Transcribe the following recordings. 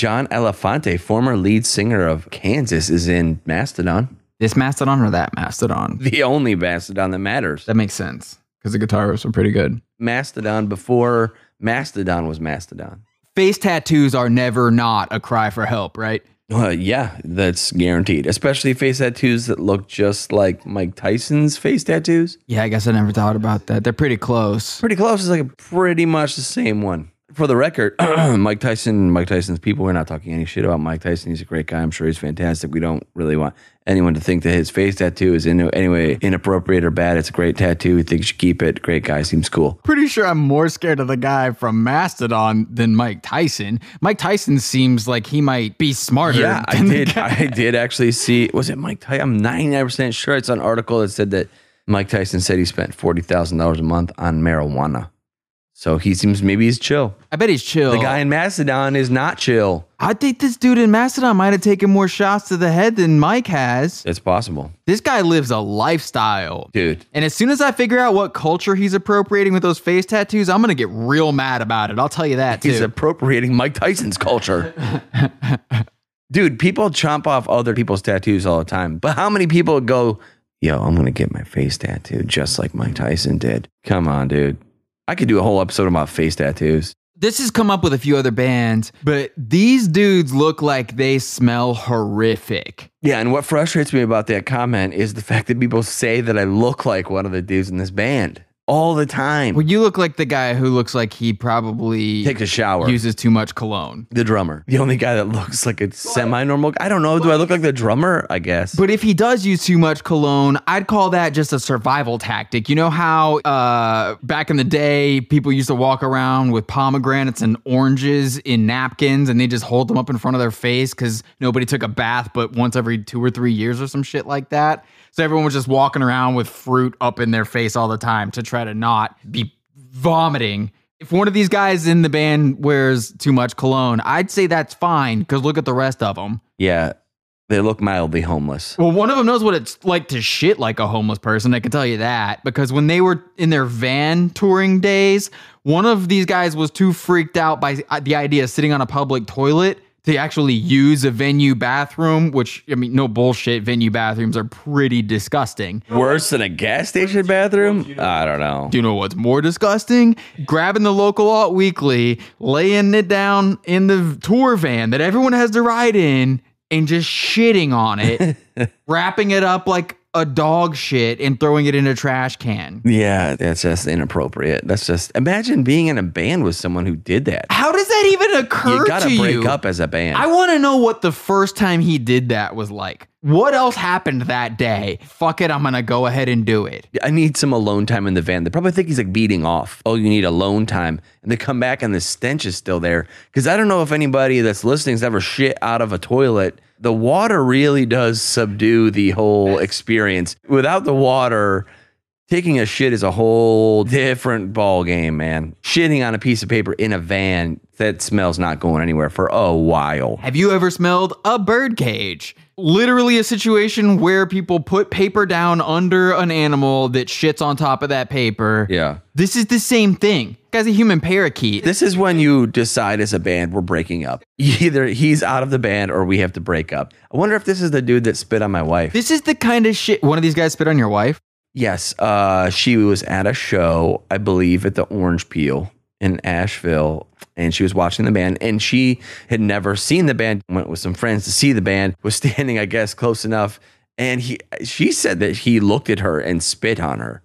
John Elefante, former lead singer of Kansas, is in Mastodon. This Mastodon or that Mastodon? The only Mastodon that matters. That makes sense because the guitarists are pretty good. Mastodon before Mastodon was Mastodon. Face tattoos are never not a cry for help, right? Yeah, that's guaranteed. Especially face tattoos that look just like Mike Tyson's face tattoos. Yeah, I guess I never thought about that. They're pretty close. Pretty close. is like pretty much the same one. For the record, Mike Tyson, Mike Tyson's people, we're not talking any shit about Mike Tyson. He's a great guy. I'm sure he's fantastic. We don't really want anyone to think that his face tattoo is in any way inappropriate or bad. It's a great tattoo. We think you should keep it. Great guy. Seems cool. Pretty sure I'm more scared of the guy from Mastodon than Mike Tyson. Mike Tyson seems like he might be smarter. Yeah, I did. I did actually see. Was it Mike Tyson? I'm 99% sure it's an article that said that Mike Tyson said he spent $40,000 a month on marijuana. So he seems maybe he's chill. I bet he's chill. The guy in Mastodon is not chill. I think this dude in Mastodon might have taken more shots to the head than Mike has. It's possible. This guy lives a lifestyle. Dude. And as soon as I figure out what culture he's appropriating with those face tattoos, I'm going to get real mad about it. I'll tell you that too. He's appropriating Mike Tyson's culture. Dude, people chomp off other people's tattoos all the time. But how many people go, yo, I'm going to get my face tattooed just like Mike Tyson did? Come on, dude. I could do a whole episode about face tattoos. this has come up with a few other bands, but these dudes look like they smell horrific. Yeah, and what frustrates me about that comment is the fact that people say that I look like one of the dudes in this band all the time. Well, you look like the guy who looks like he probably Takes a shower. uses too much cologne. the drummer. The only guy that looks like a semi normal. I don't know. Do I look like the drummer? I guess. But if he does use too much cologne, I'd call that just a survival tactic. You know how uh, back in the day, people used to walk around with pomegranates and oranges in napkins and they just hold them up in front of their face because nobody took a bath but once every two or three years or some shit like that. So everyone was just walking around with fruit up in their face all the time to try to not be vomiting. If one of these guys in the band wears too much cologne, I'd say that's fine because look at the rest of them. yeah, they look mildly homeless. Well, one of them knows what it's like to shit like a homeless person. I can tell you that because when they were in their van touring days, one of these guys was too freaked out by uh, the idea of sitting on a public toilet to actually use a venue bathroom, which, I mean, no bullshit, venue bathrooms are pretty disgusting. Worse than a gas station bathroom? I don't know. Do you know what's more disgusting? Grabbing the local alt weekly, laying it down in the tour van that everyone has to ride in, and just shitting on it, wrapping it up like a dog shit and throwing it in a trash can. Yeah, that's just inappropriate. That's just imagine being in a band with someone who did that. How does that even occur You gotta to break you? up as a band. I want to know what the first time he did that was like. What else happened that day? Fuck it, I'm gonna go ahead and do it. I need some alone time in the van. They probably think he's like beating off. Oh, you need alone time. And they come back and the stench is still there. Because I don't know if anybody that's listening has ever shit out of a toilet. The water really does subdue the whole experience. Without the water, taking a shit is a whole different ball game, man. Shitting on a piece of paper in a van, that smell's not going anywhere for a while. Have you ever smelled a bird cage? Literally a situation where people put paper down under an animal that shits on top of that paper. Yeah. This is the same thing. Guy's a human parakeet. This is when you decide as a band we're breaking up. Either he's out of the band or we have to break up. I wonder if this is the dude that spit on my wife. This is the kind of shit. One of these guys spit on your wife? Yes, uh, she was at a show, I believe, at the Orange Peel in Asheville, and she was watching the band, and she had never seen the band. Went with some friends to see the band. Was standing, I guess, close enough, and he, she said that he looked at her and spit on her.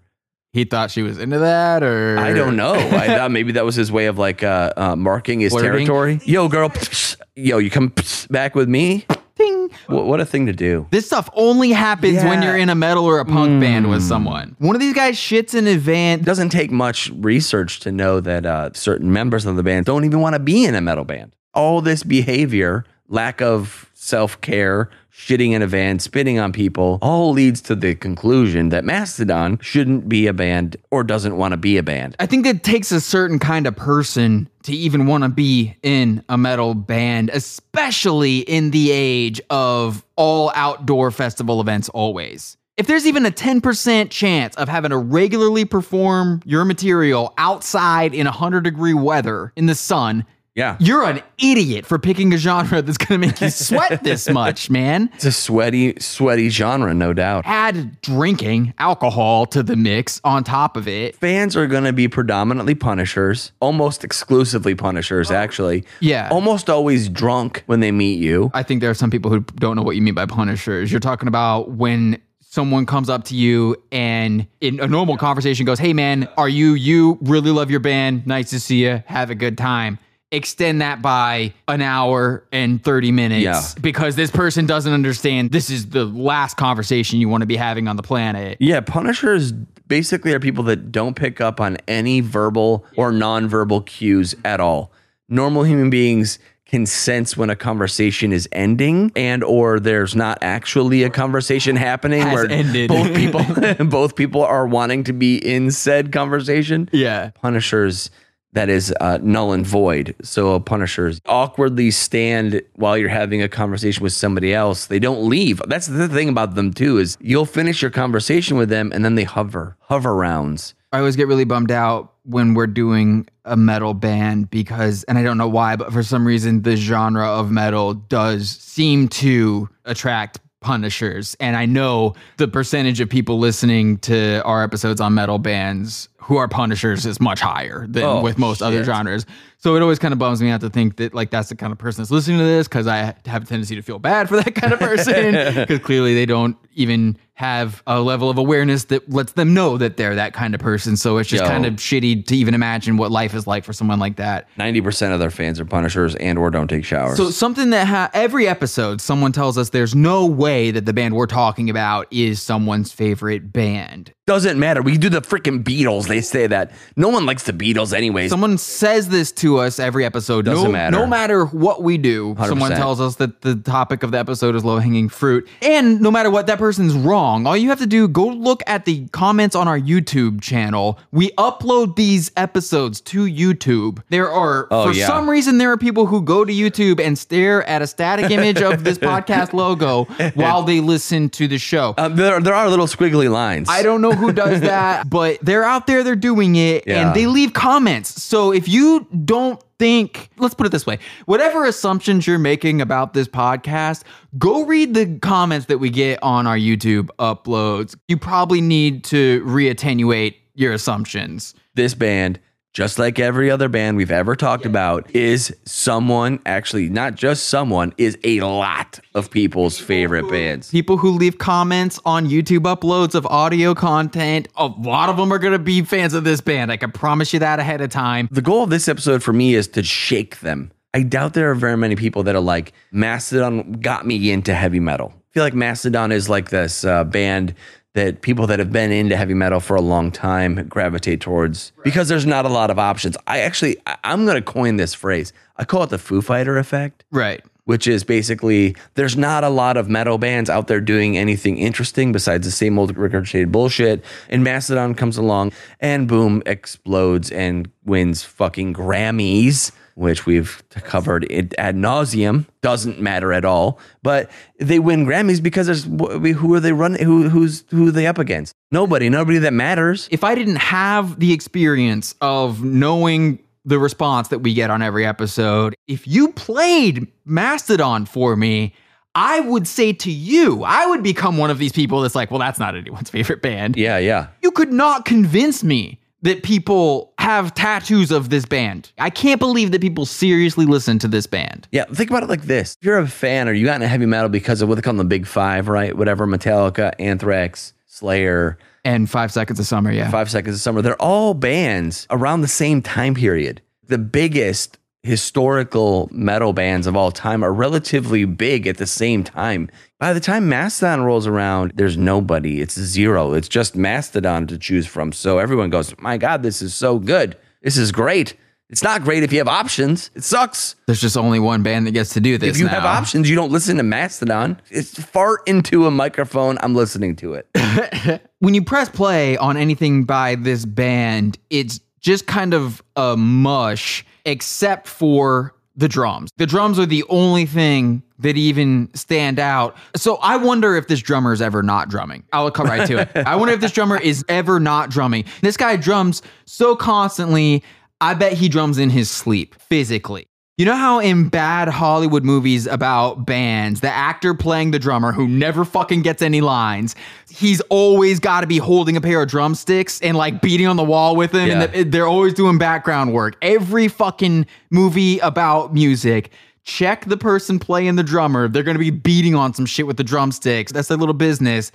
He thought she was into that, or I don't know. I thought maybe that was his way of like uh, uh, marking his Flirting? territory. Yo, girl, yo, you come back with me. Ding. What, what a thing to do. This stuff only happens when you're in a metal or a punk band with someone. One of these guys shits in advance. It doesn't take much research to know that uh, certain members of the band don't even want to be in a metal band. All this behavior, lack of self care, shitting in a van, spitting on people, all leads to the conclusion that Mastodon shouldn't be a band or doesn't want to be a band. I think it takes a certain kind of person to even want to be in a metal band, especially in the age of all outdoor festival events always. If there's even a 10% chance of having to regularly perform your material outside in 100 degree weather in the sun, Yeah. you're an idiot for picking a genre that's going to make you sweat this much, man. It's a sweaty, sweaty genre, no doubt. Add drinking alcohol to the mix on top of it. Fans are going to be predominantly punishers, almost exclusively punishers, oh, actually. Yeah. Almost always drunk when they meet you. I think there are some people who don't know what you mean by punishers. You're talking about when someone comes up to you and in a normal conversation goes, Hey man, are you you really love your band? Nice to see you. Have a good time. Extend that by an hour and 30 minutes Yeah. because this person doesn't understand this is the last conversation you want to be having on the planet. Yeah, punishers basically are people that don't pick up on any verbal or nonverbal cues at all. Normal human beings can sense when a conversation is ending and or there's not actually a conversation happening Has where ended. both people both people are wanting to be in said conversation. Yeah. Punishers that is uh, null and void. So punishers awkwardly stand while you're having a conversation with somebody else. They don't leave. That's the thing about them too is you'll finish your conversation with them and then they hover, hover rounds. I always get really bummed out when we're doing a metal band because, and I don't know why, but for some reason, the genre of metal does seem to attract punishers. And I know the percentage of people listening to our episodes on metal bands who are punishers is much higher than Oh, with most other genres. So it always kind of bums me out to think that like that's the kind of person that's listening to this because I have a tendency to feel bad for that kind of person because clearly they don't even have a level of awareness that lets them know that they're that kind of person. So it's just Yo. kind of shitty to even imagine what life is like for someone like that. 90% of their fans are punishers and or don't take showers. So something that ha- every episode someone tells us there's no way that the band we're talking about is someone's favorite band. Doesn't matter. We do the freaking Beatles. They say that. No one likes the Beatles anyways. Someone says this to us every episode. Doesn't no, matter. No matter what we do, someone 100%. tells us that the topic of the episode is low hanging fruit. And no matter what, that person's wrong. All you have to do, go look at the comments on our YouTube channel. We upload these episodes to YouTube. There are, Oh, for yeah. some reason, there are people who go to YouTube and stare at a static image of this podcast logo while they listen to the show. Um, there, there are little squiggly lines. I don't know who does that, but they're out there, they're doing it, Yeah. and they leave comments. So if you don't think, let's put it this way whatever assumptions you're making about this podcast, go read the comments that we get on our YouTube uploads. You probably need to reattenuate your assumptions. this band, just like every other band we've ever talked about, is someone, actually, not just someone, is a lot of people's favorite bands. People who leave comments on YouTube uploads of audio content, a lot of them are going to be fans of this band. I can promise you that ahead of time. The goal of this episode for me is to shake them. I doubt there are very many people that are like, Mastodon got me into heavy metal. I feel like Mastodon is like this uh, band that people that have been into heavy metal for a long time gravitate towards because there's not a lot of options. I actually, I- I'm going to coin this phrase. I call it the Foo Fighter effect. Right. which is basically there's not a lot of metal bands out there doing anything interesting besides the same old regurgitated bullshit. And Mastodon comes along and boom, explodes and wins fucking Grammys, which we've covered it ad nauseum. Doesn't matter at all. But they win Grammys because there's who are they running? Who who's who are they up against? Nobody. Nobody that matters. if I didn't have the experience of knowing the response that we get on every episode, if you played Mastodon for me, I would say to you, I would become one of these people that's like, well, that's not anyone's favorite band. Yeah, yeah. You could not convince me that people have tattoos of this band. I can't believe that people seriously listen to this band. Yeah, think about it like this. If you're a fan or you got into heavy metal because of what they call the big five, right? Whatever, Metallica, Anthrax, Slayer, And Five Seconds of Summer, yeah. Five Seconds of Summer, they're all bands around the same time period. The biggest historical metal bands of all time are relatively big at the same time. By the time Mastodon rolls around, there's nobody. It's zero. It's just Mastodon to choose from. So everyone goes, My God, this is so good. This is great. It's not great if you have options. It sucks. There's just only one band that gets to do this. If you now. have options, you don't listen to Mastodon. It's fart into a microphone. I'm listening to it. when you press play on anything by this band, it's just kind of a mush, except for the drums. The drums are the only thing that even stand out. So I wonder if this drummer is ever not drumming. I'll come right to it. I wonder if this drummer is ever not drumming. This guy drums so constantly. I bet he drums in his sleep physically. You know how in bad Hollywood movies about bands, the actor playing the drummer who never fucking gets any lines, he's always got to be holding a pair of drumsticks and like beating on the wall with him, Yeah. and the- they're always doing background work. Every fucking movie about music, check the person playing the drummer. They're gonna be beating on some shit with the drumsticks. That's their little business.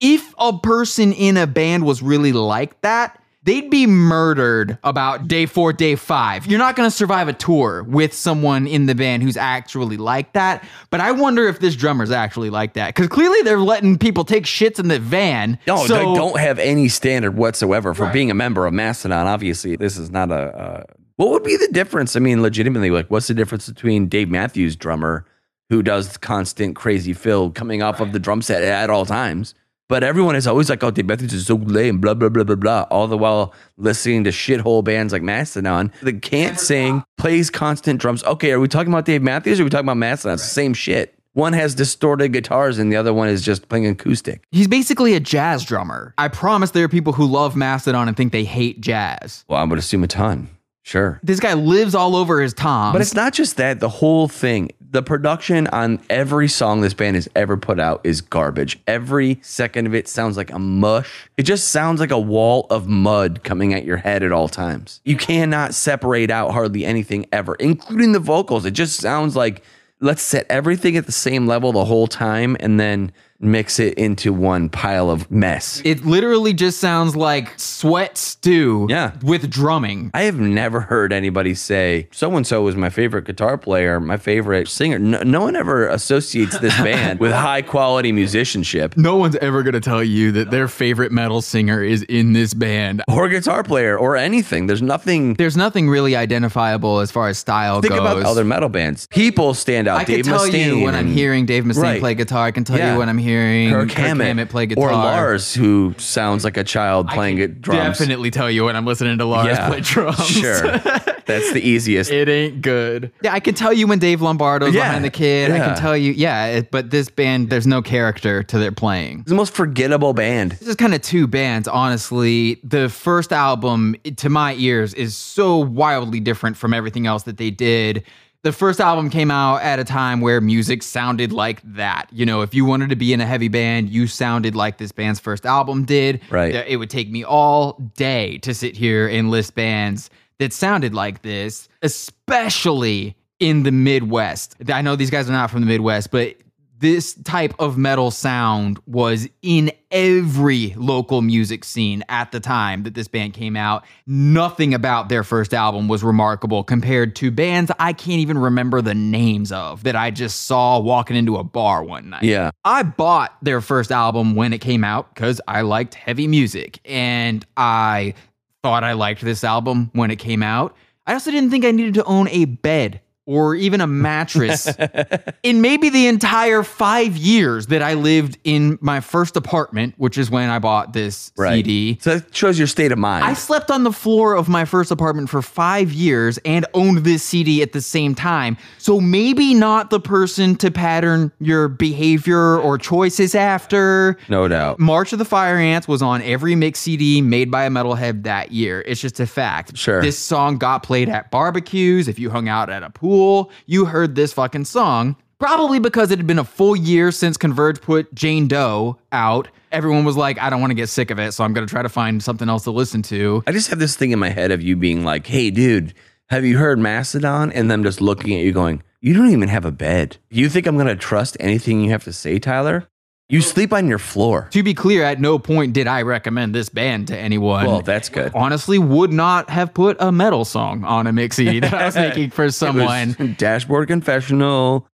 If a person in a band was really like that, they'd be murdered about day four, day five. You're not going to survive a tour with someone in the band who's actually like that. But I wonder if this drummer's actually like that because clearly they're letting people take shits in the van. No, so, they don't have any standard whatsoever for being a member of Mastodon. Obviously, this is not a. Uh, what would be the difference? I mean, legitimately, like, what's the difference between Dave Matthews drummer, who does constant crazy fill coming off of the drum set at all times, but everyone is always like, "Oh, Dave Matthews is so lame," blah blah blah blah blah. All the while listening to shithole bands like Mastodon that can't sing, plays constant drums. Okay, are we talking about Dave Matthews or are we talking about Mastodon? It's the same shit. One has distorted guitars and the other one is just playing acoustic. He's basically a jazz drummer. I promise there are people who love Mastodon and think they hate jazz. Well, I would assume a ton. Sure. This guy lives all over his toms. But it's not just that. The whole thing, the production on every song this band has ever put out is garbage. Every second of it sounds like a mush. It just sounds like a wall of mud coming at your head at all times. You cannot separate out hardly anything ever, including the vocals. It just sounds like let's set everything at the same level the whole time and then mix it into one pile of mess. It literally just sounds like sweat stew Yeah. with drumming. I have never heard anybody say so and so was my favorite guitar player, my favorite singer. No, no one ever associates this band with high quality musicianship No one's ever going to tell you that their favorite metal singer is in this band. or guitar player or anything. There's nothing. There's nothing really identifiable as far as style Think goes. about other metal bands. People stand out. I can Dave tell you Mustaine when I'm hearing Dave Mustaine Right. play guitar. I can tell Yeah. you when I'm hearing Kirk Hammett, play guitar. or Lars, who sounds like a child I playing can it drums. Definitely tell you when I'm listening to Lars Yeah, play drums. Sure, that's the easiest. It ain't good. Yeah, I can tell you when Dave Lombardo's Yeah, behind the kid. I can tell you, yeah, it, but this band, there's no character to their playing. It's the most forgettable band. This is kind of two bands, honestly. The first album, to my ears, is so wildly different from everything else that they did. The first album came out at a time where music sounded like that. You know, if you wanted to be in a heavy band, you sounded like this band's first album did. Right. It would take me all day to sit here and list bands that sounded like this, especially in the Midwest. I know these guys are not from the Midwest, but this type of metal sound was in every local music scene at the time that this band came out. Nothing about their first album was remarkable compared to bands I can't even remember the names of that I just saw walking into a bar one night. Yeah. I bought their first album when it came out because I liked heavy music and I thought I liked this album when it came out. I also didn't think I needed to own a bed or even a mattress in maybe the entire five years that I lived in my first apartment, which is when I bought this Right. CD. So that shows your state of mind. I slept on the floor of my first apartment for five years and owned this CD at the same time. So maybe not the person to pattern your behavior or choices after. no doubt. March of the Fire Ants was on every mix CD made by a metalhead that year. It's just a fact. Sure. This song got played at barbecues. If you hung out at a pool, you heard this fucking song. Probably because it had been a full year since Converge put Jane Doe out. Everyone was like, I don't want to get sick of it, so I'm going to try to find something else to listen to. I just have this thing in my head of you being like, hey, dude, have you heard Mastodon? And them just looking at you going, you don't even have a bed. You think I'm going to trust anything you have to say, Tyler? You sleep on your floor. To be clear, at no point did I recommend this band to anyone. Well, that's good. honestly would not have put a metal song on a mix CD that I was making for someone. Dashboard confessional.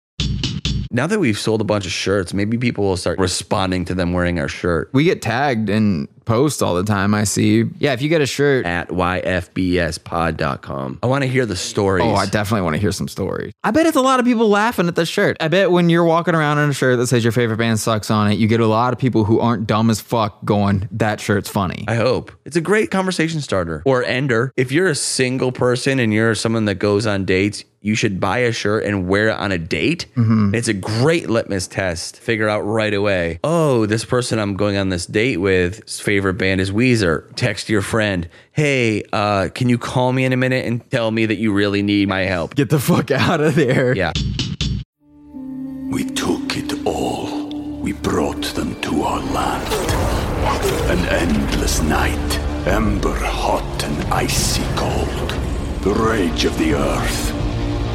Now that we've sold a bunch of shirts, maybe people will start responding to them wearing our shirt We get tagged in posts all the time. I see. Yeah, if you get a shirt. at yfbspod.com. I want to hear the stories. Oh, I definitely want to hear some stories. I bet it's a lot of people laughing at the shirt. I bet when you're walking around in a shirt that says your favorite band sucks on it, you get a lot of people who aren't dumb as fuck going, that shirt's funny. I hope. It's a great conversation starter or ender. If you're a single person and you're someone that goes on dates, you should buy a shirt and wear it on a date. Mm-hmm. It's a great litmus test. Figure out right away. Oh, this person I'm going on this date with, his favorite band is Weezer. Text your friend, hey, uh, can you call me in a minute and tell me that you really need my help? Get the fuck out of there. Yeah. We took it all. We brought them to our land. An endless night, ember hot and icy cold. The rage of the earth.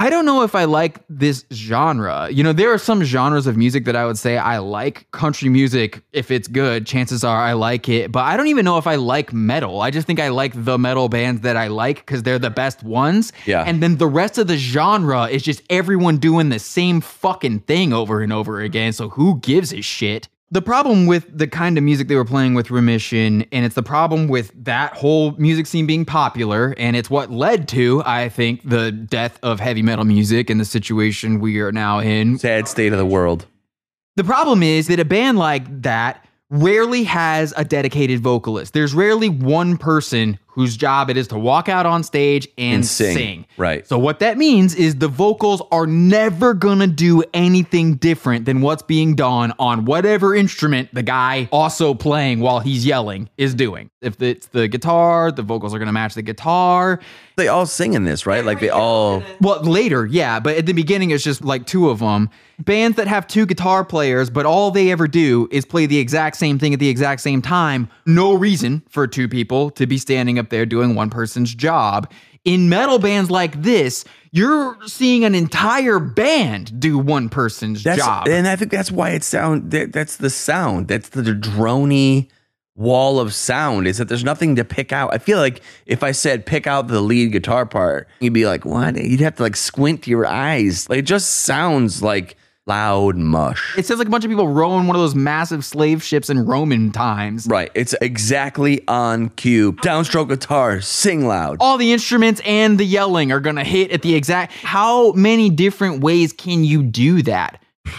I don't know if I like this genre. You know, there are some genres of music that I would say I like. Country music, if it's good, chances are I like it. But I don't even know if I like metal. I just think I like the metal bands that I like because they're the best ones. Yeah. And then the rest of the genre is just everyone doing the same fucking thing over and over again. So who gives a shit? The problem with the kind of music they were playing with Remission, and it's the problem with that whole music scene being popular, and it's what led to, I think, the death of heavy metal music and the situation we are now in. Sad state of the world. The problem is that a band like that rarely has a dedicated vocalist. There's rarely one person whose job it is to walk out on stage and, And sing. sing. Right. So what that means is the vocals are never gonna do anything different than what's being done on whatever instrument the guy also playing while he's yelling is doing. If it's the guitar, the vocals are gonna match the guitar. They all sing in this, right? Like they all. Well, later, yeah, but at the beginning, it's just like two of them. Bands that have two guitar players, but all they ever do is play the exact same thing at the exact same time. No reason for two people to be standing up there doing one person's job. In metal bands like this, you're seeing an entire band do one person's That's, job. And I think that's why it sound. That, that's the sound. That's the drony wall of sound. Is that there's nothing to pick out. I feel like if I said pick out the lead guitar part, you'd be like, what? You'd have to like squint your eyes. Like it just sounds like loud mush. it sounds like a bunch of people rowing one of those massive slave ships in Roman times. Right. It's exactly on cue. Downstroke guitar, sing loud. all the instruments and the yelling are gonna hit at the exact how many different ways can you do that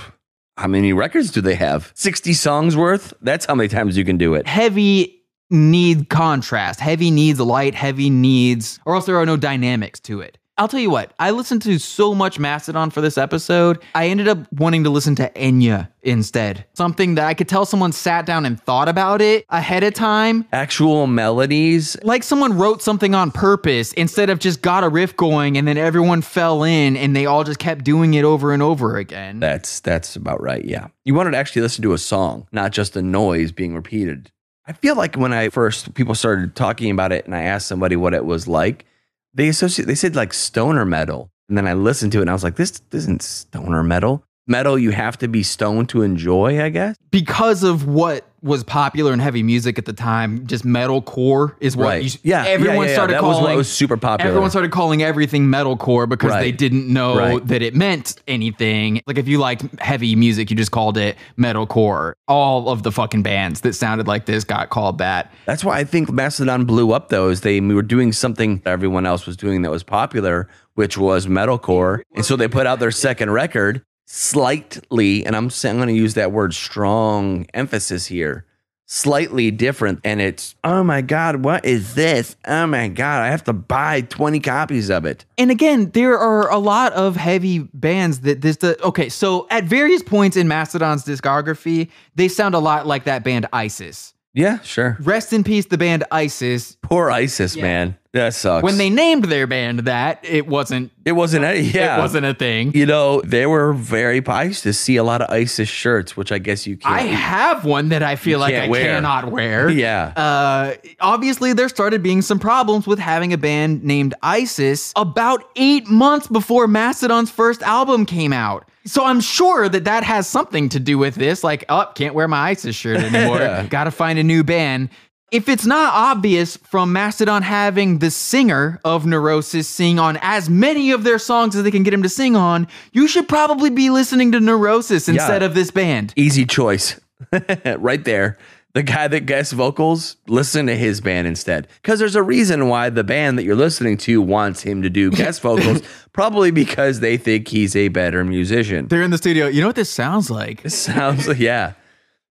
How many records do they have? 60 songs worth? That's how many times you can do it. heavy need contrast heavy needs light heavy needs or else there are no dynamics to it I'll tell you what, I listened to so much Mastodon for this episode. I ended up wanting to listen to Enya instead. Something that I could tell someone sat down and thought about it ahead of time. Actual melodies. Like someone wrote something on purpose instead of just got a riff going and then everyone fell in and they all just kept doing it over and over again. That's that's about right. Yeah. You wanted to actually listen to a song, not just a noise being repeated. I feel like when I first people started talking about it and I asked somebody what it was like, they associate they said like stoner metal. And then I listened to it and I was like, this isn't stoner metal. Metal you have to be stoned to enjoy, I guess. because of what was popular in heavy music at the time, just metalcore is what Right. you, Yeah, everyone yeah, yeah, yeah. started That was calling. what was super popular. Everyone started calling everything metalcore because they didn't know Right. that it meant anything. Like if you liked heavy music, you just called it metalcore. All of the fucking bands that sounded like this got called that. That's why I think Mastodon blew up though, is they were doing something that everyone else was doing that was popular, which was metalcore. And so they put out their second record slightly, and I'm saying I'm gonna use that word strong emphasis here. Slightly different, and it's oh my god, what is this? Oh my god, I have to buy 20 copies of it. And again, there are a lot of heavy bands that this. The, okay, so at various points in Mastodon's discography, they sound a lot like that band ISIS. Yeah, sure. Rest in peace, the band ISIS. Poor ISIS, man. That sucks. When they named their band that, it wasn't. it wasn't any, yeah. It wasn't a thing. You know, they were very. I used to see a lot of ISIS shirts, which I guess you can't. I have one that I feel like I wear. cannot wear. Yeah. Uh, obviously, there started being some problems with having a band named ISIS about eight months before Mastodon's first album came out. So I'm sure that that has something to do with this. Like, oh, can't wear my ISIS shirt anymore. Got to find a new band. If it's not obvious from Mastodon having the singer of Neurosis sing on as many of their songs as they can get him to sing on, you should probably be listening to Neurosis instead of this band. Easy choice. right there. The guy that guest vocals, listen to his band instead. Because there's a reason why the band that you're listening to wants him to do guest vocals, probably because they think he's a better musician. They're in the studio. You know what this sounds like? Sounds like, yeah.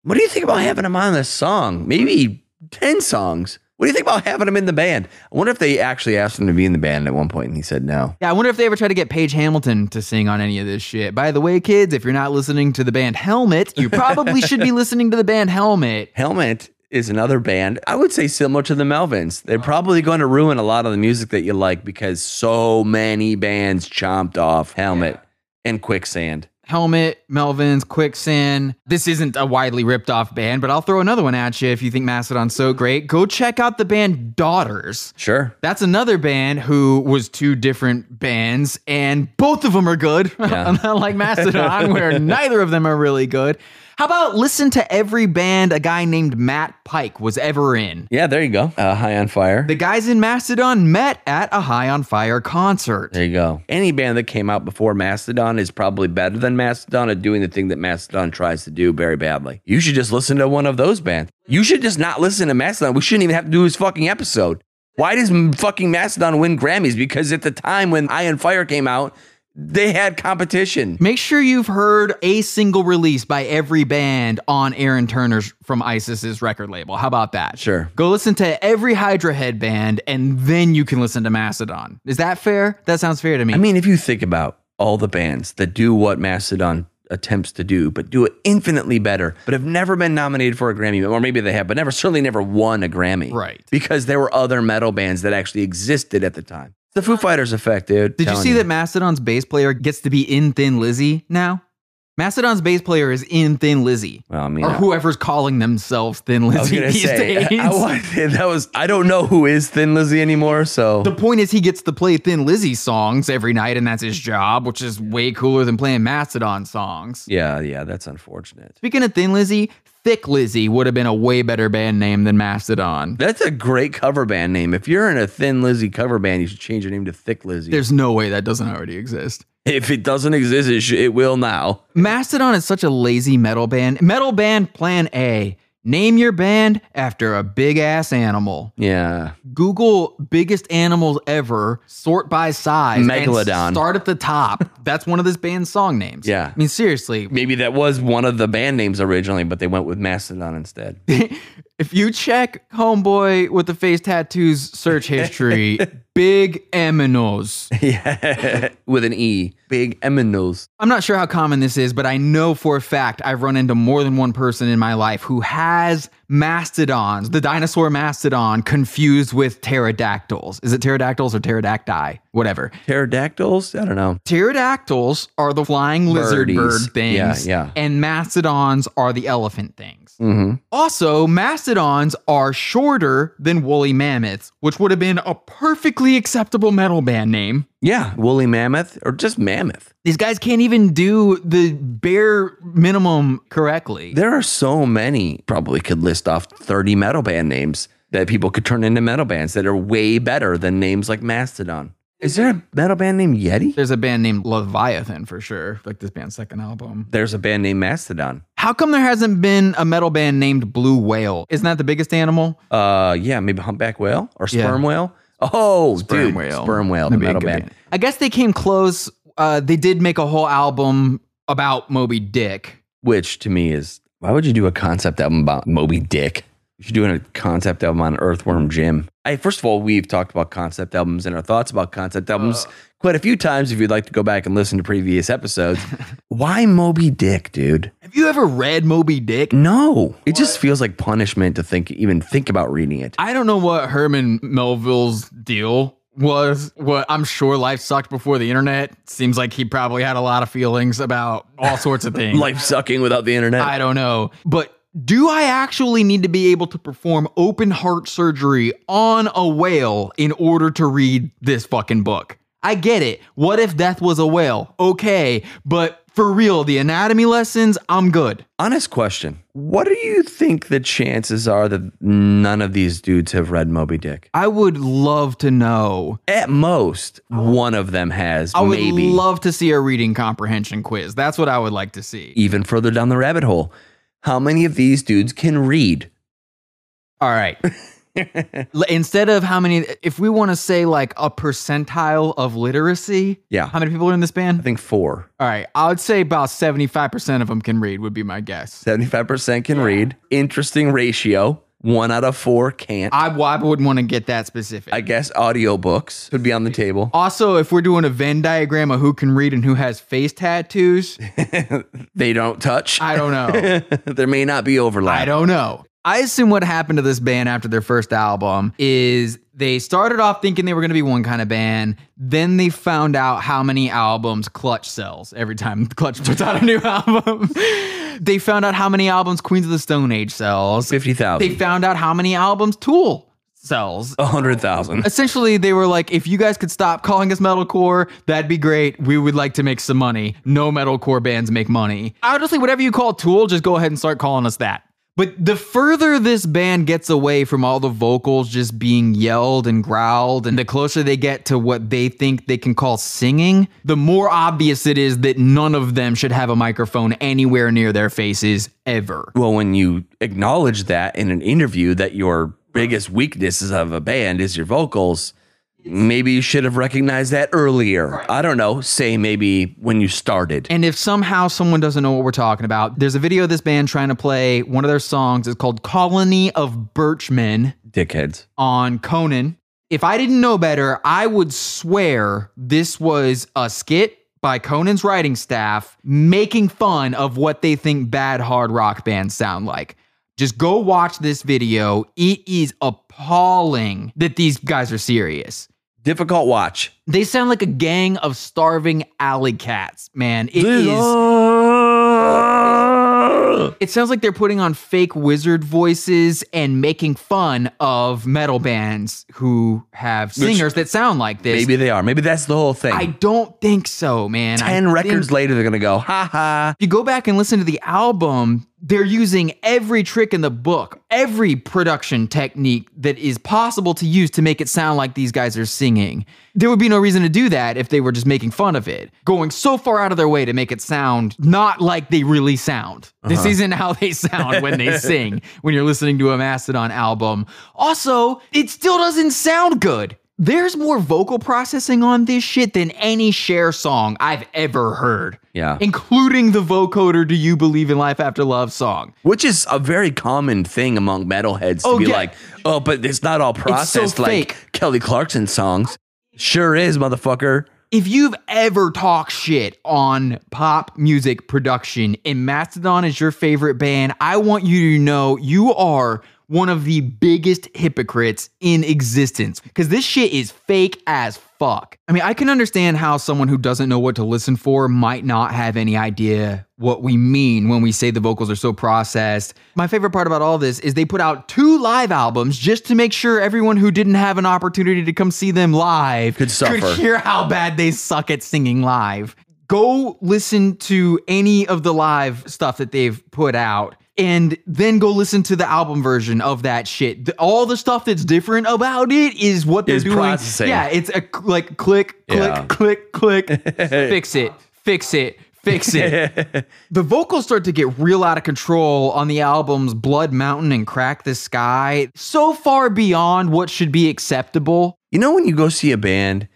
What do you think about having him on this song? Maybe 10 songs. What do you think about having him in the band? I wonder if they actually asked him to be in the band at one point and he said no. Yeah, I wonder if they ever tried to get Page Hamilton to sing on any of this shit. By the way, kids, if you're not listening to the band Helmet, you probably should be listening to the band Helmet. Helmet is another band, I would say similar to the Melvins. They're probably going to ruin a lot of the music that you like because so many bands chomped off Helmet and Quicksand. Helmet, Melvins, Quicksand. This isn't a widely ripped off band, but I'll throw another one at you if you think Mastodon's so great. Go check out the band Daughters. Sure. That's another band who was two different bands, and both of them are good. Yeah. Unlike Mastodon, where neither of them are really good. How about listen to every band a guy named Matt Pike was ever in? Yeah, there you go. Uh, High on Fire. The guys in Mastodon met at a High on Fire concert. There you go. Any band that came out before Mastodon is probably better than Mastodon at doing the thing that Mastodon tries to do very badly. You should just listen to one of those bands. You should just not listen to Mastodon. We shouldn't even have to do this fucking episode. Why does fucking Mastodon win Grammys? Because at the time when and Fire came out, they had competition. Make sure you've heard a single release by every band on Aaron Turner's from ISIS's record label. How about that? Sure. Go listen to every Hydra Head band and then you can listen to Mastodon. Is that fair? That sounds fair to me. I mean, if you think about all the bands that do what Mastodon attempts to do, but do it infinitely better, but have never been nominated for a Grammy, or maybe they have, but never certainly never won a Grammy. Right. Because there were other metal bands that actually existed at the time. The Foo Fighters effect, dude. Did you Telling see that Mastodon's bass player gets to be in Thin Lizzy now? Mastodon's bass player is in Thin Lizzy. Well, I mean, or I- whoever's calling themselves Thin I was Lizzy gonna these say, days. I, wanted- that was I don't know who is Thin Lizzy anymore, so the point is he gets to play Thin Lizzy songs every night, and that's his job, which is way cooler than playing Mastodon songs. yeah, yeah, that's unfortunate. Speaking of Thin Lizzy, Thick Lizzy would have been a way better band name than Mastodon. That's a great cover band name. If you're in a Thin Lizzy cover band, you should change your name to Thick Lizzy. There's no way that doesn't already exist. if it doesn't exist, it, sh- it will now. Mastodon is such a lazy metal band. Metal band plan A. Name your band after a big ass animal. Yeah, Google biggest animals ever, sort by size. and Megalodon. start at the top. That's one of this band's song names. Yeah. I mean, seriously, maybe that was one of the band names originally, but they went with Mastodon instead. if you check Homeboy with the face tattoos search history, big aminos. yeah, with an E, big Eminos. I'm not sure how common this is, but I know for a fact I've run into more than one person in my life who has mastodons, the dinosaur mastodon, confused with pterodactyls. Is it pterodactyls or pterodacti? Whatever. Pterodactyls? I don't know. Pterodactyls are the flying lizard Birdies. bird things. Yeah, yeah. And mastodons are the elephant things. Mm-hmm. Also, mastodons are shorter than woolly mammoths, which would have been a perfectly acceptable metal band name. Yeah, woolly mammoth or just mammoth. These guys can't even do the bare minimum correctly. There are so many. Probably could list off 30 metal band names that people could turn into metal bands that are way better than names like Mastodon. Is there a metal band named Yeti? There's a band named Leviathan for sure, like this band's second album. There's a band named Mastodon. How come there hasn't been a metal band named Blue Whale? Isn't that the biggest animal? Uh, yeah, maybe humpback whale or Yeah. sperm whale. Oh, Sperm dude, Whale. sperm whale, the That'd metal band. band. I guess they came close. Uh, they did make a whole album about Moby Dick. Which to me is why would you do a concept album about Moby Dick? We should do a concept album on Earthworm Jim. Hey, first of all, we've talked about concept albums and our thoughts about concept albums quite a few times. If you'd like to go back and listen to previous episodes, why Moby Dick, dude? Have you ever read Moby Dick? No, it just feels like punishment to think, even think about reading it. I don't know what Herman Melville's deal was. What I'm sure life sucked before the internet. Seems like he probably had a lot of feelings about all sorts of things. Life sucking without the internet. I don't know. But do I actually need to be able to perform open heart surgery on a whale in order to read this fucking book? I get it. What if death was a whale? Okay, but for real, the anatomy lessons, I'm good. Honest question. What do you think the chances are that none of these dudes have read Moby Dick? I would love to know. At most, one of them has, I would maybe. love to see a reading comprehension quiz. That's what I would like to see. even further down the rabbit hole. How many of these dudes can read? All right. L- Instead of how many, if we want to say like a percentile of literacy, Yeah. how many people are in this band? I think four. All right, I would say about 75% of them can read, would be my guess. 75% can read. Interesting ratio. One out of four can't. I, well, I wouldn't want to get that specific. I guess audiobooks would be on the table. also, if we're doing a Venn diagram of who can read and who has face tattoos, They don't touch. I don't know. there may not be overlap. I don't know. I assume what happened to this band after their first album is they started off thinking they were going to be one kind of band. Then they found out how many albums Clutch sells every time Clutch puts out a new album. they found out how many albums Queens of the Stone Age sells. 50,000. They found out how many albums Tool sells. 100,000. Essentially, they were like, if you guys could stop calling us metalcore, that'd be great. We would like to make some money. No metalcore bands make money. Honestly, whatever you call Tool, just go ahead and start calling us that. But the further this band gets away from all the vocals just being yelled and growled, and the closer they get to what they think they can call singing, the more obvious it is that none of them should have a microphone anywhere near their faces ever. Well, when you acknowledge that in an interview that your biggest weaknesses of a band is your vocals, maybe you should have recognized that earlier. I don't know. Say maybe when you started. And if somehow someone doesn't know what we're talking about, there's a video of this band trying to play one of their songs. It's called Colony of Birchmen Dickheads. on Conan. If I didn't know better, I would swear this was a skit by Conan's writing staff making fun of what they think bad hard rock bands sound like. Just go watch this video. It is appalling that these guys are serious. Difficult watch. They sound like a gang of starving alley cats, man. It is. Ah! It sounds like they're putting on fake wizard voices and making fun of metal bands who have singers that sound like this. Maybe they are. Maybe that's the whole thing. I don't think so, man. I 10 records think- later, they're going to go, ha ha. If you go back and listen to the album, they're using every trick in the book, every production technique that is possible to use to make it sound like these guys are singing. There would be no reason to do that if they were just making fun of it, going so far out of their way to make it sound not like they really sound. This uh-huh. isn't how they sound when they sing when you're listening to a Mastodon album. Also, it still doesn't sound good. There's more vocal processing on this shit than any Cher song I've ever heard. Yeah. Including the vocoder Do You Believe in Life After Love song. Which is a very common thing among metalheads to Oh, be yeah. like, oh, but it's not all processed like fake. Kelly Clarkson songs. Sure is, motherfucker. If you've ever talked shit on pop music production and Mastodon is your favorite band, I want you to know you are one of the biggest hypocrites in existence because this shit is fake as fuck. I mean, I can understand how someone who doesn't know what to listen for might not have any idea what we mean when we say the vocals are so processed. My favorite part about all this is they put out two live albums just to make sure everyone who didn't have an opportunity to come see them live Could suffer. hear how bad they suck at singing live. Go listen to any of the live stuff that they've put out and then go listen to the album version of that shit. All the stuff that's different about it is what they're Is doing. processing. Yeah, it's a like click, click, Yeah. click, click, fix it, fix it, fix it. the vocals start to get real out of control on the albums Blood Mountain and Crack the Skye, so far beyond what should be acceptable. You know, when you go see a band,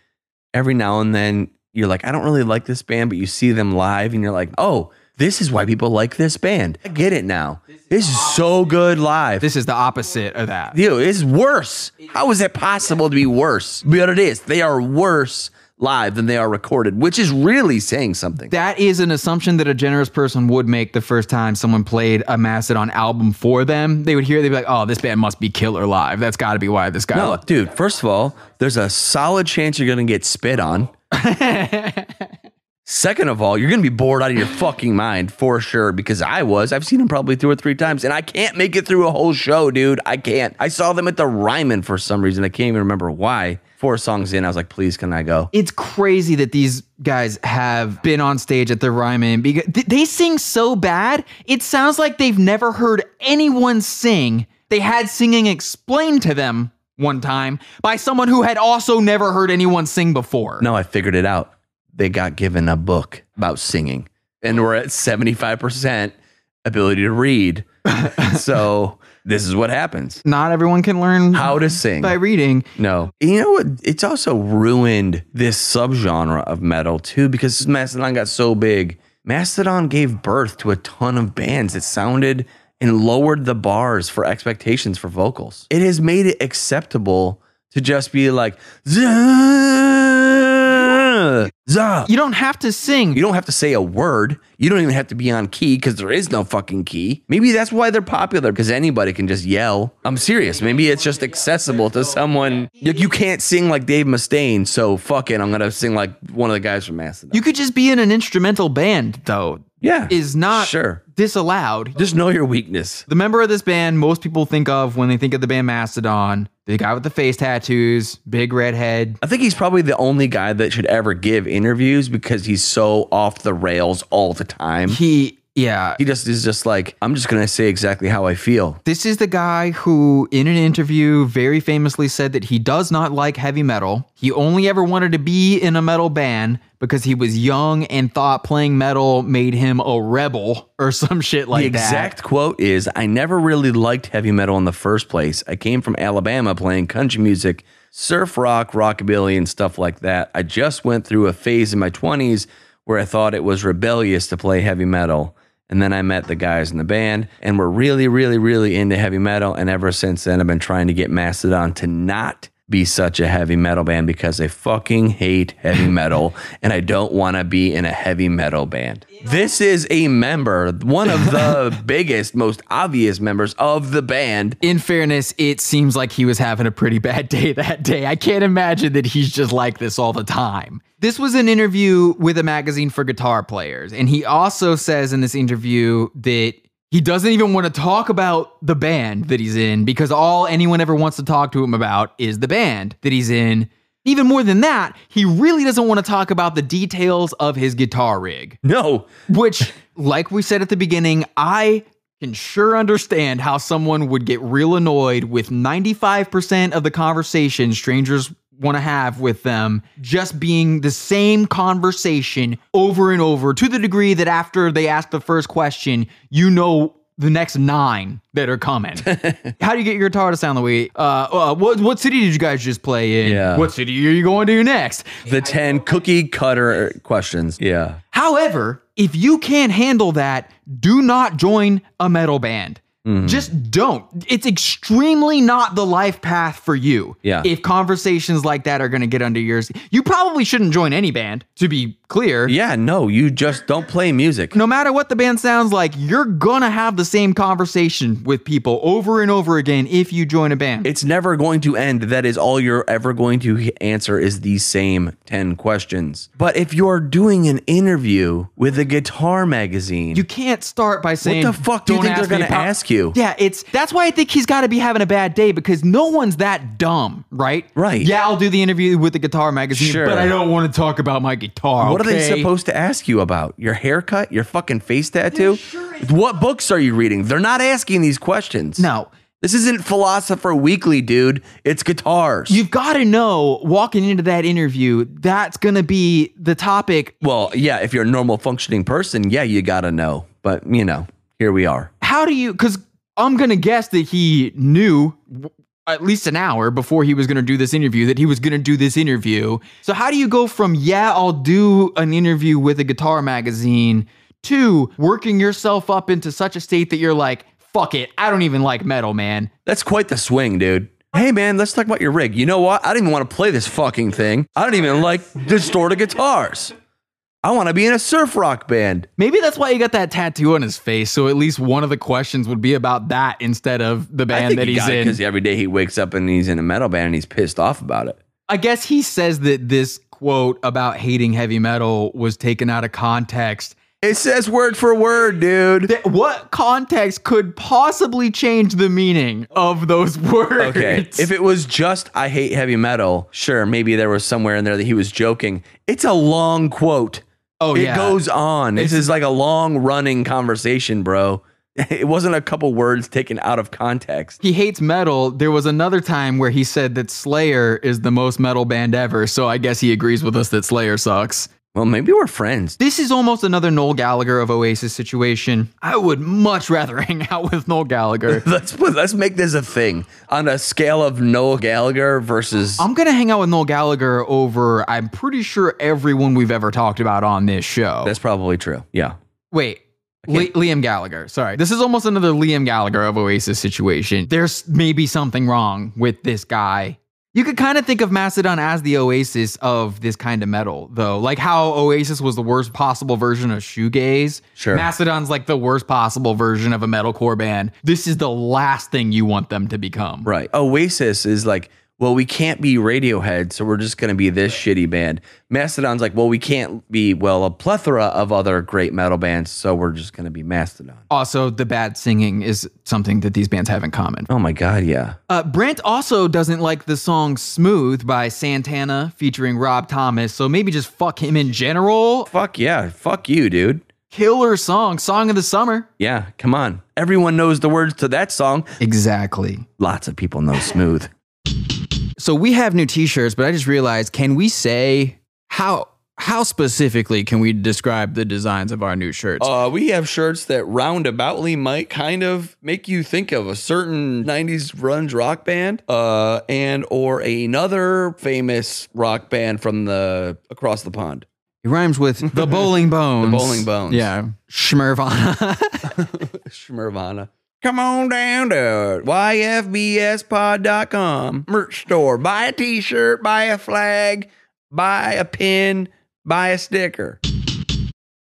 every now and then you're like, I don't really like this band, but you see them live and you're like, oh, this is why people like this band. I get it now. This is so good live. This is the opposite of that. Dude, it's worse. How is it possible to be worse? But it is. They are worse live than they are recorded, which is really saying something. That is an assumption that a generous person would make the first time someone played a Mastodon album for them. They would hear, they'd be like, oh, this band must be killer live. That's got to be why this guy. no, dude, first of all, there's a solid chance you're going to get spit on. Second of all, you're going to be bored out of your fucking mind for sure because I was. I've seen them probably two or three times and I can't make it through a whole show, dude. I can't. I saw them at the Ryman for some reason. I can't even remember why. Four songs in, I was like, please, can I go? it's crazy that these guys have been on stage at the Ryman because they sing so bad. It sounds like they've never heard anyone sing. They had singing explained to them one time by someone who had also never heard anyone sing before. No, I figured it out. They got given a book about singing, and we're at 75% ability to read. so this is what happens. Not everyone can learn How to sing. by reading. No. You know what? It's also ruined this subgenre of metal too because Mastodon got so big. Mastodon gave birth to a ton of bands that sounded and lowered the bars for expectations for vocals. It has made it acceptable to just be like, "Zah, zah." You don't have to sing. You don't have to say a word. You don't even have to be on key because there is no fucking key. Maybe that's why they're popular because anybody can just yell. I'm serious. Maybe it's just accessible to someone. Like you can't sing like Dave Mustaine, so fuck it. I'm gonna sing like one of the guys from Mastodon. You could just be in an instrumental band, though. yeah, Is not sure. disallowed. Just know your weakness. The member of this band most people think of when they think of the band Mastodon, the guy with the face tattoos, big red head. I think he's probably the only guy that should ever give interviews because he's so off the rails all the time. He, yeah. He just is just like, I'm just gonna say exactly how I feel. This is the guy who, in an interview, very famously said that he does not like heavy metal. He only ever wanted to be in a metal band because he was young and thought playing metal made him a rebel or some shit like the that. The exact quote is I never really liked heavy metal in the first place. I came from Alabama playing country music, surf rock, rockabilly, and stuff like that. I just went through a phase in my 20s where I thought it was rebellious to play heavy metal. And then I met the guys in the band and we're really, really, really into heavy metal. And ever since then, I've been trying to get Mastodon to not be such a heavy metal band because I fucking hate heavy metal and I don't want to be in a heavy metal band. This is a member, one of the biggest, most obvious members of the band. in fairness, it seems like he was having a pretty bad day that day. I can't imagine that he's just like this all the time. This was an interview with a magazine for guitar players. And he also says in this interview that he doesn't even want to talk about the band that he's in because all anyone ever wants to talk to him about is the band that he's in. Even more than that, he really doesn't want to talk about the details of his guitar rig. No, Which, like we said at the beginning, I can sure understand how someone would get real annoyed with 95% of the conversation strangers want to have with them just being the same conversation over and over to the degree that after they ask the first question, you know the next nine that are coming. How do you get your guitar to sound the way? Uh, uh, what what city did you guys just play in? Yeah. What city are you going to next? the 10 cookie cutter questions. Yeah. However, if you can't handle that, do not join a metal band. Mm-hmm. Just don't. It's extremely not the life path for you. Yeah. If conversations like that are going to get under yours, you probably shouldn't join any band, to be clear. Yeah, no, you just don't play music. No matter what the band sounds like, you're going to have the same conversation with people over and over again if you join a band. It's never going to end. That is all you're ever going to answer is these same 10 questions. But if you're doing an interview with a guitar magazine, you can't start by saying What the fuck do you think they're gonna ask you? Yeah, it's that's why I think he's got to be having a bad day because no one's that dumb, right? Right. Yeah, I'll do the interview with the guitar magazine, Sure. but I don't want to talk about my guitar. what are they supposed to ask you about? Your haircut? Your fucking face tattoo? What books are you reading? They're not asking these questions. No. This isn't Philosopher Weekly, dude. It's guitars. You've got to know walking into that interview, that's going to be the topic. well, yeah, if you're a normal functioning person, yeah, you got to know. But, you know, here we are. How do you, because I'm to guess that he knew at least an hour before he was going to do this interview that he was going to do this interview. So, how do you go from, yeah, I'll do an interview with a guitar magazine to working yourself up into such a state that you're like, fuck it. I don't even like metal, man. That's quite the swing, dude. Hey man, let's talk about your rig. You know what? I don't even want to play this fucking thing. I don't even like distorted guitars. I want to be in a surf rock band. Maybe that's why he got that tattoo on his face. So at least one of the questions would be about that instead of the band that he he's got in. because every day he wakes up and he's in a metal band and he's pissed off about it. I guess he says that this quote about hating heavy metal was taken out of context. It says word for word, dude. Th- What context could possibly change the meaning of those words? Okay, if it was just I hate heavy metal, sure, maybe there was somewhere in there that he was joking. It's a long quote. Oh it yeah, goes on. This is like a long running conversation, bro. It wasn't a couple words taken out of context. he hates metal. There was another time where he said that Slayer is the most metal band ever. So I guess he agrees with us that Slayer sucks. Well, maybe we're friends. This is almost another Noel Gallagher of Oasis situation. I would much rather hang out with Noel Gallagher. Let's put, let's make this a thing on a scale of Noel Gallagher versus. I'm gonna hang out with Noel Gallagher over. I'm pretty sure everyone we've ever talked about on this show. That's probably true. Yeah. Wait. Li- Liam Gallagher. Sorry. This is almost another Liam Gallagher of Oasis situation. There's maybe something wrong with this guy. You could kind of think of Mastodon as the Oasis of this kind of metal, though. Like how Oasis was the worst possible version of shoegaze. Sure. Mastodon's like the worst possible version of a metalcore band. This is the last thing you want them to become. Right. Oasis is like, well, we can't be Radiohead, so we're just going to be this shitty band. Mastodon's like, well, we can't be, well, a plethora of other great metal bands, so we're just going to be Mastodon. Also, the bad singing is something that these bands have in common. Oh my God, yeah. Uh, Brent also doesn't like the song Smooth by Santana featuring Rob Thomas, so maybe just fuck him in general. Fuck yeah. Fuck you, dude. Killer song, song of the summer. Yeah, come on. Everyone knows the words to that song. Exactly. Lots of people know Smooth. So we have new t-shirts, but I just realized can we say how how specifically can we describe the designs of our new shirts? Uh, we have shirts that roundaboutly might kind of make you think of a certain 90s grunge rock band uh, and or another famous rock band from the across the pond. it rhymes with the Bowling Bones. The Bowling Bones. Yeah. Schmervana. Schmervana. Come on down to yfbspod.com merch store. Buy a t-shirt, buy a flag, buy a pin, buy a sticker.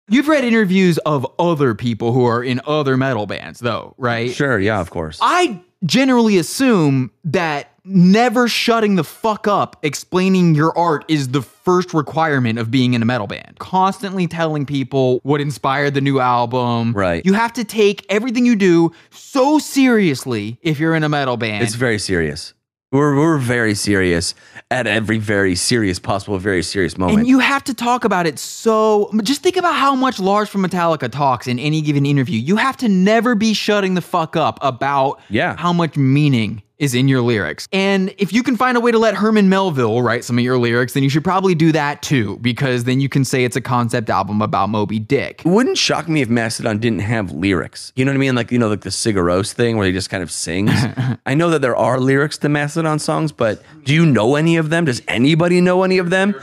You've read interviews of other people who are in other metal bands though, right? Sure, yeah, of course. I generally assume that never shutting the fuck up explaining your art is the first requirement of being in a metal band. Constantly telling people what inspired the new album. Right. You have to take everything you do so seriously if you're in a metal band. It's very serious. We're, we're very serious at every very serious possible, very serious moment. and you have to talk about it so just think about how much Lars from Metallica talks in any given interview. You have to never be shutting the fuck up about Yeah. how much meaning is in your lyrics. And if you can find a way to let Herman Melville write some of your lyrics, then you should probably do that too, because then you can say it's a concept album about Moby Dick. It wouldn't shock me if Mastodon didn't have lyrics. You know what I mean? Like, you know, like the Sigur Rós thing where he just kind of sings. I know that there are lyrics to Mastodon songs, but do you know any of them? Does anybody know any of them?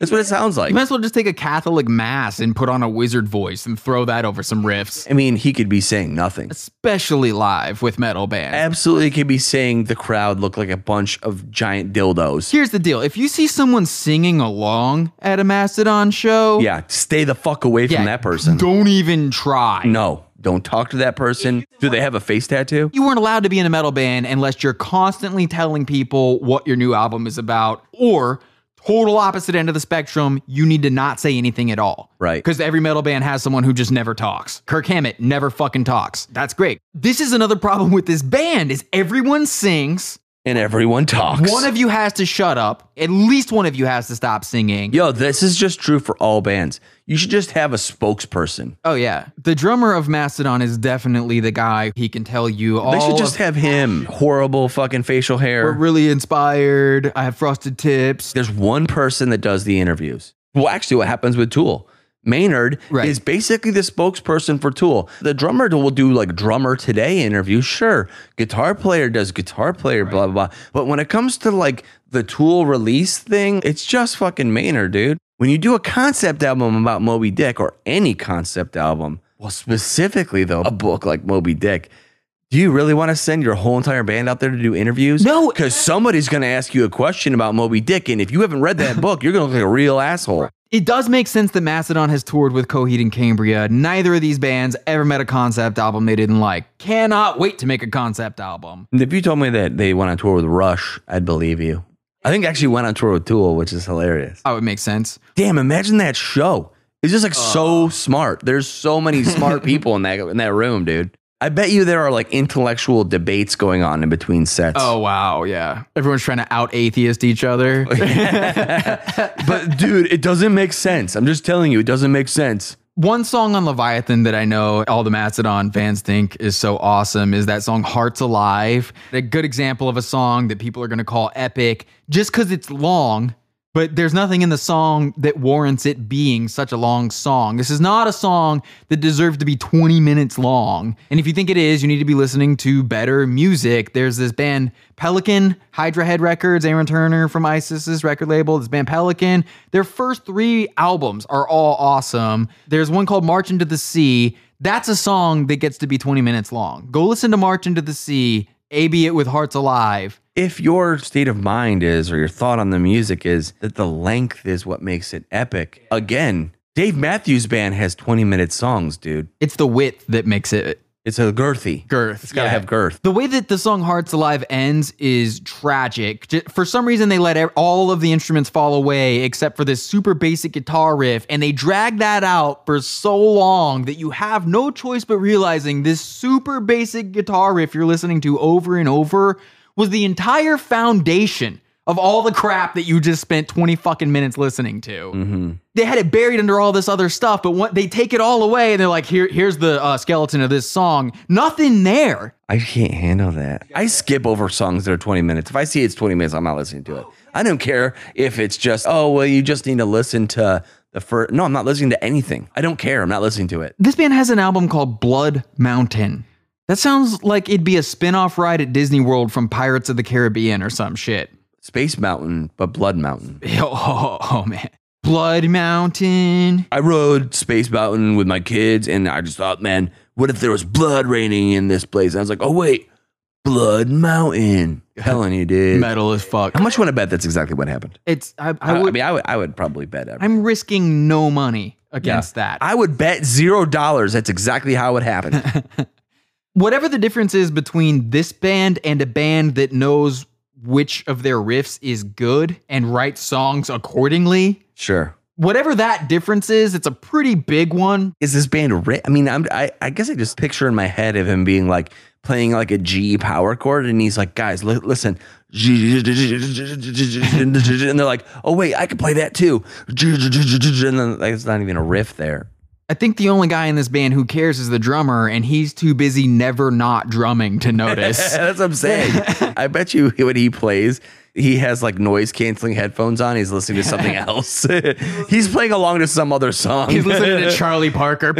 That's what it sounds like. You might as well just take a Catholic mass and put on a wizard voice and throw that over some riffs, I mean, he could be saying nothing. especially live with metal bands. Absolutely could be saying the crowd looked like a bunch of giant dildos. Here's the deal. If you see someone singing along at a Mastodon show, Yeah, stay the fuck away from yeah, that person. Don't even try. No, don't talk to that person. Do they have a face tattoo? You weren't allowed to be in a metal band unless you're constantly telling people what your new album is about, or total opposite end of the spectrum, you need to not say anything at all. Right. Because every metal band has someone who just never talks. Kirk Hammett never fucking talks. That's great. This is another problem with this band is everyone sings. And everyone talks. One of you has to shut up. At least one of you has to stop singing. Yo, this is just true for all bands. You should just have a spokesperson. Oh yeah, the drummer of Mastodon is definitely the guy. He can tell you all. They should just of- have him. Horrible fucking facial hair. We're really inspired. I have frosted tips. There's one person that does the interviews. Well, actually, what happens with Tool? Maynard Right. is basically the spokesperson for Tool. The drummer will do like drummer today interview, sure. Guitar player does guitar player, blah, blah, blah. But when it comes to like the Tool release thing, it's just fucking Maynard, dude. When you do a concept album about Moby Dick or any concept album, well, specifically though, a book like Moby Dick, do you really want to send your whole entire band out there to do interviews? No. because somebody's going to ask you a question about Moby Dick, and if you haven't read that book, you're going to look like a real asshole. It does make sense that Mastodon has toured with Coheed and Cambria. Neither of these bands ever met a concept album they didn't like. Cannot wait to make a concept album. If you told me that they went on tour with Rush, I'd believe you. I think actually went on tour with Tool, which is hilarious. Oh, it makes sense. Damn, imagine that show. It's just like so smart. There's so many smart people in that in that room, dude. I bet you there are like intellectual debates going on in between sets. Oh wow, yeah. Everyone's trying to out atheist each other. but dude, it doesn't make sense. I'm just telling you, it doesn't make sense. One song on Leviathan that I know all the Mastodon fans think is so awesome is that song Hearts Alive. A good example of a song that people are going to call epic just because it's long, but there's nothing in the song that warrants it being such a long song. This is not a song that deserves to be 20 minutes long. And if you think it is, you need to be listening to better music. There's this band Pelican, Hydra Head Records, Aaron Turner from ISIS's record label, this band Pelican. Their first three albums are all awesome. There's one called March into the Sea. That's a song that gets to be 20 minutes long. Go listen to March into the Sea, AB it with Hearts Alive. If your state of mind is, or your thought on the music is that the length is what makes it epic, again, Dave Matthews Band has 20 minute songs, dude. It's the width that makes it It's a girthy. girth. It's gotta Yeah. have girth. The way that the song Hearts Alive ends is tragic. For some reason, they let all of the instruments fall away except for this super basic guitar riff, and they drag that out for so long that you have no choice but realizing this super basic guitar riff you're listening to over and over was the entire foundation of all the crap that you just spent 20 fucking minutes listening to. They had it buried under all this other stuff, but what, they take it all away and they're like, Here, here's the uh, skeleton of this song. Nothing there. I can't handle that. I skip over songs that are 20 minutes. If I see it's 20 minutes, I'm not listening to it. I don't care if it's just, oh, well, you just need to listen to the first. No, I'm not listening to anything. I don't care. I'm not listening to it. This band has an album called Blood Mountain. That sounds like it'd be a spin off ride at Disney World from Pirates of the Caribbean or some shit. Space Mountain, but Blood Mountain. Oh, oh, man. Blood Mountain. I rode Space Mountain with my kids, and I just thought, man, what if there was blood raining in this place? And I was like, oh, wait, Blood Mountain. Telling you, dude. Metal as fuck. How much you want to bet that's exactly what happened? It's I, I I, I would mean, I would, I would probably bet. everything. I'm risking no money against that. I would bet zero dollars. That's exactly how it happened. Whatever the difference is between this band and a band that knows which of their riffs is good and writes songs accordingly, sure. whatever that difference is, it's a pretty big one. is this band ri- I mean, I'm, I, I guess I just picture in my head of him being like playing like a G power chord, and he's like, guys, li- listen. And they're like, oh, wait, I can play that too. And then like, it's not even a riff there. I think the only guy in this band who cares is the drummer, and he's too busy never not drumming to notice. That's what I'm saying. I bet you when he plays, he has like noise canceling headphones on. He's listening to something else. he's playing along to some other song. he's listening to Charlie Parker.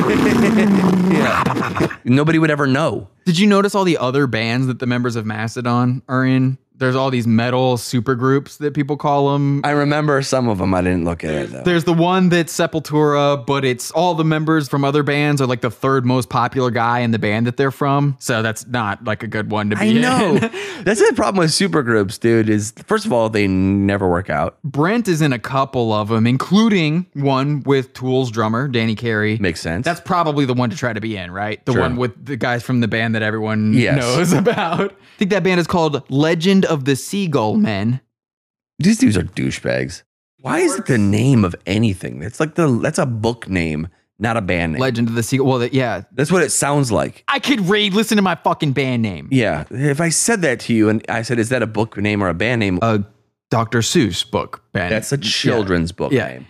Nobody would ever know. Did you notice all the other bands that the members of Mastodon are in? There's all these metal supergroups that people call them. I remember some of them. I didn't look at it though. There's the one that's Sepultura, but it's all the members from other bands are like the third most popular guy in the band that they're from. So that's not like a good one to be I in. know. That's the problem with supergroups, dude. Is first of all, they never work out. Brent is in a couple of them, including one with Tool's drummer, Danny Carey. Makes sense. That's probably the one to try to be in, right? The Sure. one with the guys from the band that everyone Yes. knows about. I think that band is called Legend of the Seagull Men. these dudes are douchebags. Why is it the name of anything? It's like the that's a book name, not a band name. Legend of the Seagull. Well, yeah. that's what it sounds like. I could read, listen to my fucking band name. Yeah. If I said that to you and I said, "Is that a book name or a band name?" A Dr. Seuss book band. that's a children's book Yeah. name.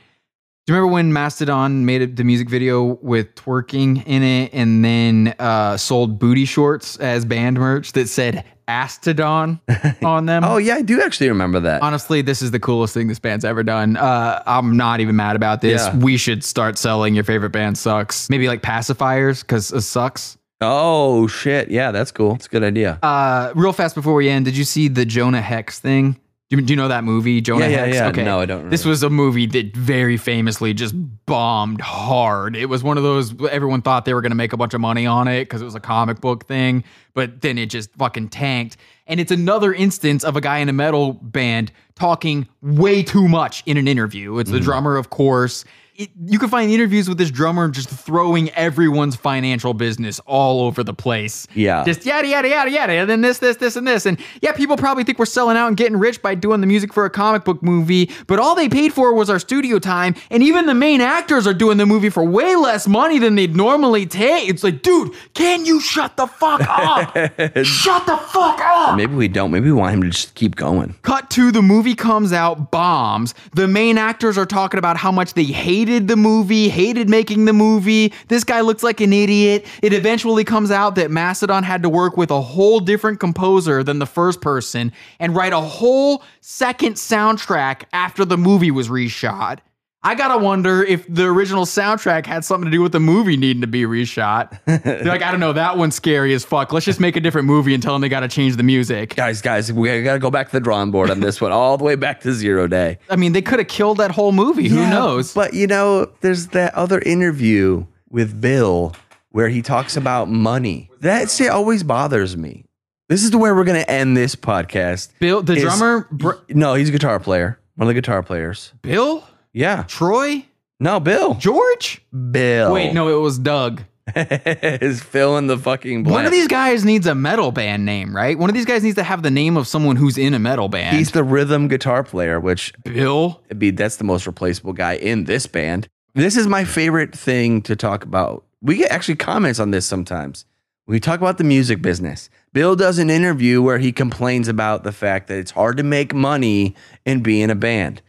Do you remember when Mastodon made the music video with twerking in it and then uh, sold booty shorts as band merch that said Astodon on them? Oh yeah, I do actually remember that. Honestly, this is the coolest thing this band's ever done. Uh, I'm not even mad about this. Yeah. We should start selling your favorite band sucks. Maybe like pacifiers because it sucks. oh shit, yeah, that's cool. It's a good idea. Uh, real fast before we end, did you see the Jonah Hex thing? Do you, do you know that movie, Jonah Yeah, yeah, Hex? yeah. Okay. No, I don't This was a movie that very famously just bombed hard. It was one of those everyone thought they were going to make a bunch of money on it because it was a comic book thing, but then it just fucking tanked. And it's another instance of a guy in a metal band talking way too much in an interview. It's Mm-hmm. the drummer, of course. It, you can find interviews with this drummer just throwing everyone's financial business all over the place. Yeah. Just yada yada yada yada, and then this, this, this, and this. And yeah, people probably think we're selling out and getting rich by doing the music for a comic book movie, but all they paid for was our studio time, and even the main actors are doing the movie for way less money than they'd normally take. It's like, dude, can you shut the fuck up? shut the fuck up. Maybe we don't. Maybe we want him to just keep going. Cut to the movie comes out, bombs. The main actors are talking about how much they hated the movie, hated making the movie. This guy looks like an idiot. It eventually comes out that Mastodon had to work with a whole different composer than the first person and write a whole second soundtrack after the movie was reshot. I gotta wonder if the original soundtrack had something to do with the movie needing to be reshot. They're like, I don't know, that one's scary as fuck. Let's just make a different movie and tell them they gotta change the music. Guys, guys, we got to go back to the drawing board on this one, all the way back to zero day. I mean, they could have killed that whole movie. Who knows? But you know, there's that other interview with Bill where he talks about money. That shit always bothers me. This is the way we're gonna end this podcast. Bill, the is- drummer, Br- No, he's a guitar player. One of the guitar players. Bill, Yeah. Troy, No, Bill. George. Bill. Wait, no, it was Doug. is Phil in the fucking blank. One of these guys needs a metal band name, right? One of these guys needs to have the name of someone who's in a metal band. He's the rhythm guitar player, which Bill. it'd be that's the most replaceable guy in this band. This is my favorite thing to talk about. We get actually comments on this sometimes. We talk about the music business. Bill does an interview where he complains about the fact that it's hard to make money in being a band.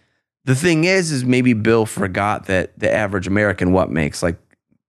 The thing is, is maybe Bill forgot that the average American what makes like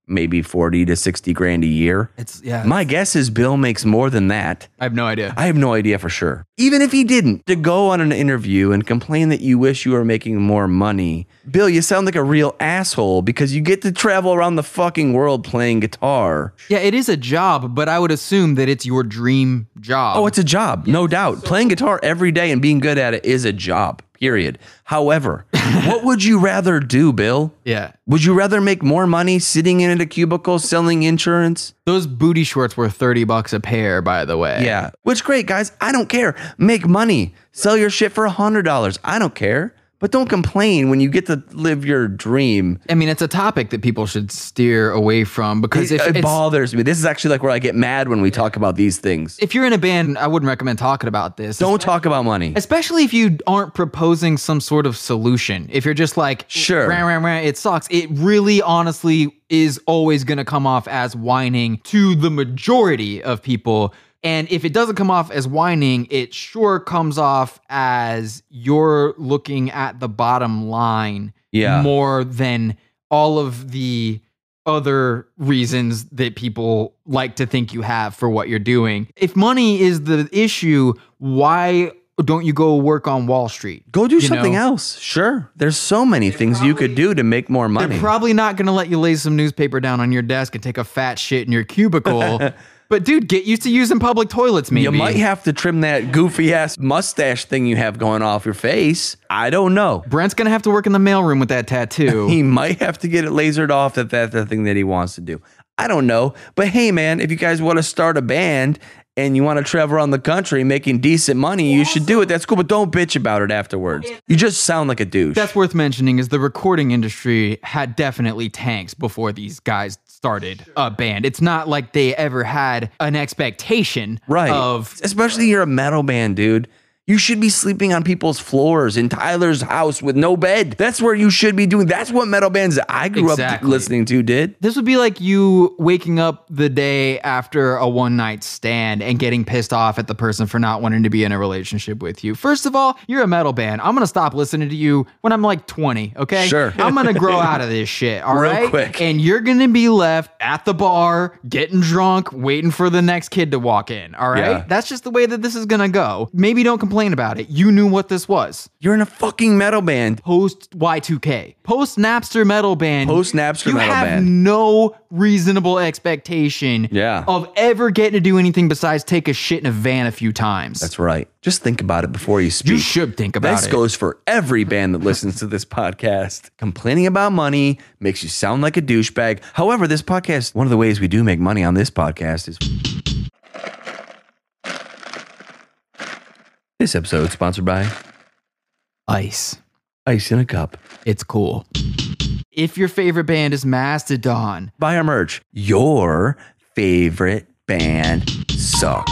maybe 40 to 60 grand a year. It's yeah. My guess is Bill makes more than that. I have no idea. I have no idea for sure. Even if he didn't, to go on an interview and complain that you wish you were making more money, Bill, you sound like a real asshole because you get to travel around the fucking world playing guitar. yeah, it is a job, but I would assume that it's your dream job. Oh, it's a job, no doubt. Playing guitar every day and being good at it is a job, period. However, what would you rather do, Bill? yeah. Would you rather make more money sitting in a cubicle selling insurance? Those booty shorts were thirty bucks a pair, by the way. Yeah. Which great, guys. I don't care. Make money. Sell your shit for a hundred dollars. I don't care. But don't complain when you get to live your dream. I mean, it's a topic that people should steer away from because It, if it bothers me. This is actually like where I get mad when we talk about these things. if you're in a band, I wouldn't recommend talking about this. Don't talk about money. Especially if you aren't proposing some sort of solution. If you're just like, Sure. rah, rah, rah, it sucks. It really, honestly, is always going to come off as whining to the majority of people. And if it doesn't come off as whining, it sure comes off as you're looking at the bottom line Yeah. more than all of the other reasons that people like to think you have for what you're doing. If money is the issue, why don't you go work on Wall Street? Go do You something know? else. Sure. There's so many things you could do to make more money. They're probably not going to let you lay some newspaper down on your desk and take a fat shit in your cubicle. but dude, get used to using public toilets maybe. you might have to trim that goofy ass mustache thing you have going off your face. I don't know. Brent's going to have to work in the mailroom with that tattoo. He might have to get it lasered off if that's the thing that he wants to do. I don't know. But hey, man, if you guys want to start a band and you want to travel around the country making decent money, you should do it. That's cool. But don't bitch about it afterwards. You just sound like a douche. That's worth mentioning is the recording industry had definitely tanks before these guys started a band. It's not like they ever had an expectation right. of Especially you're a metal band, dude. You should be sleeping on people's floors in Tyler's house with no bed. That's where you should be doing. That's what metal bands I grew up listening to did. this would be like you waking up the day after a one night stand and getting pissed off at the person for not wanting to be in a relationship with you. First of all, you're a metal band. I'm gonna stop listening to you when I'm like 20, okay? Sure. I'm gonna grow out of this shit, all Real right? quick. And you're gonna be left at the bar, getting drunk, waiting for the next kid to walk in, all right? Yeah. That's just the way that this is gonna go. Maybe don't complain complain about it. You knew what this was. You're in a fucking metal band. Post Y2K, post Napster metal band, Post Napster metal band. you have no reasonable expectation Yeah. of ever getting to do anything besides take a shit in a van a few times. That's right. Just think about it before you speak. you should think about This it. This goes for every band that listens to this podcast. Complaining about money makes you sound like a douchebag. However, this podcast, one of the ways we do make money on this podcast is. This episode is sponsored by Ice. Ice in a Cup. It's cool. If your favorite band is Mastodon, Buy our merch. Your favorite band sucks.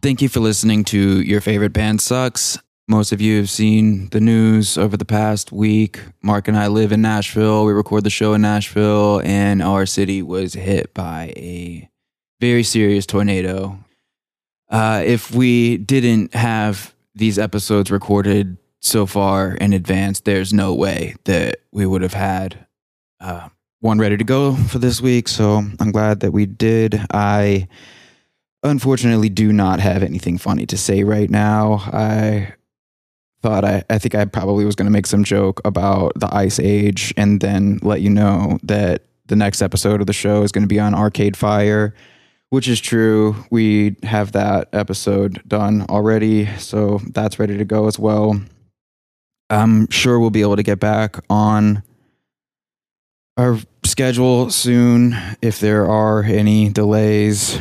Thank you for listening to Your Favorite Band Sucks. Most of you have seen the news over the past week. Mark and I live in Nashville. We record the show in Nashville, and our city was hit by a very serious tornado. Uh, if we didn't have these episodes recorded so far in advance, there's no way that we would have had uh, one ready to go for this week. So I'm glad that we did. I unfortunately do not have anything funny to say right now. I thought I, I think I probably was going to make some joke about the ice age and then let you know that the next episode of the show is going to be on Arcade Fire, which is true. We have that episode done already, so that's ready to go as well. I'm sure we'll be able to get back on our schedule soon if there are any delays.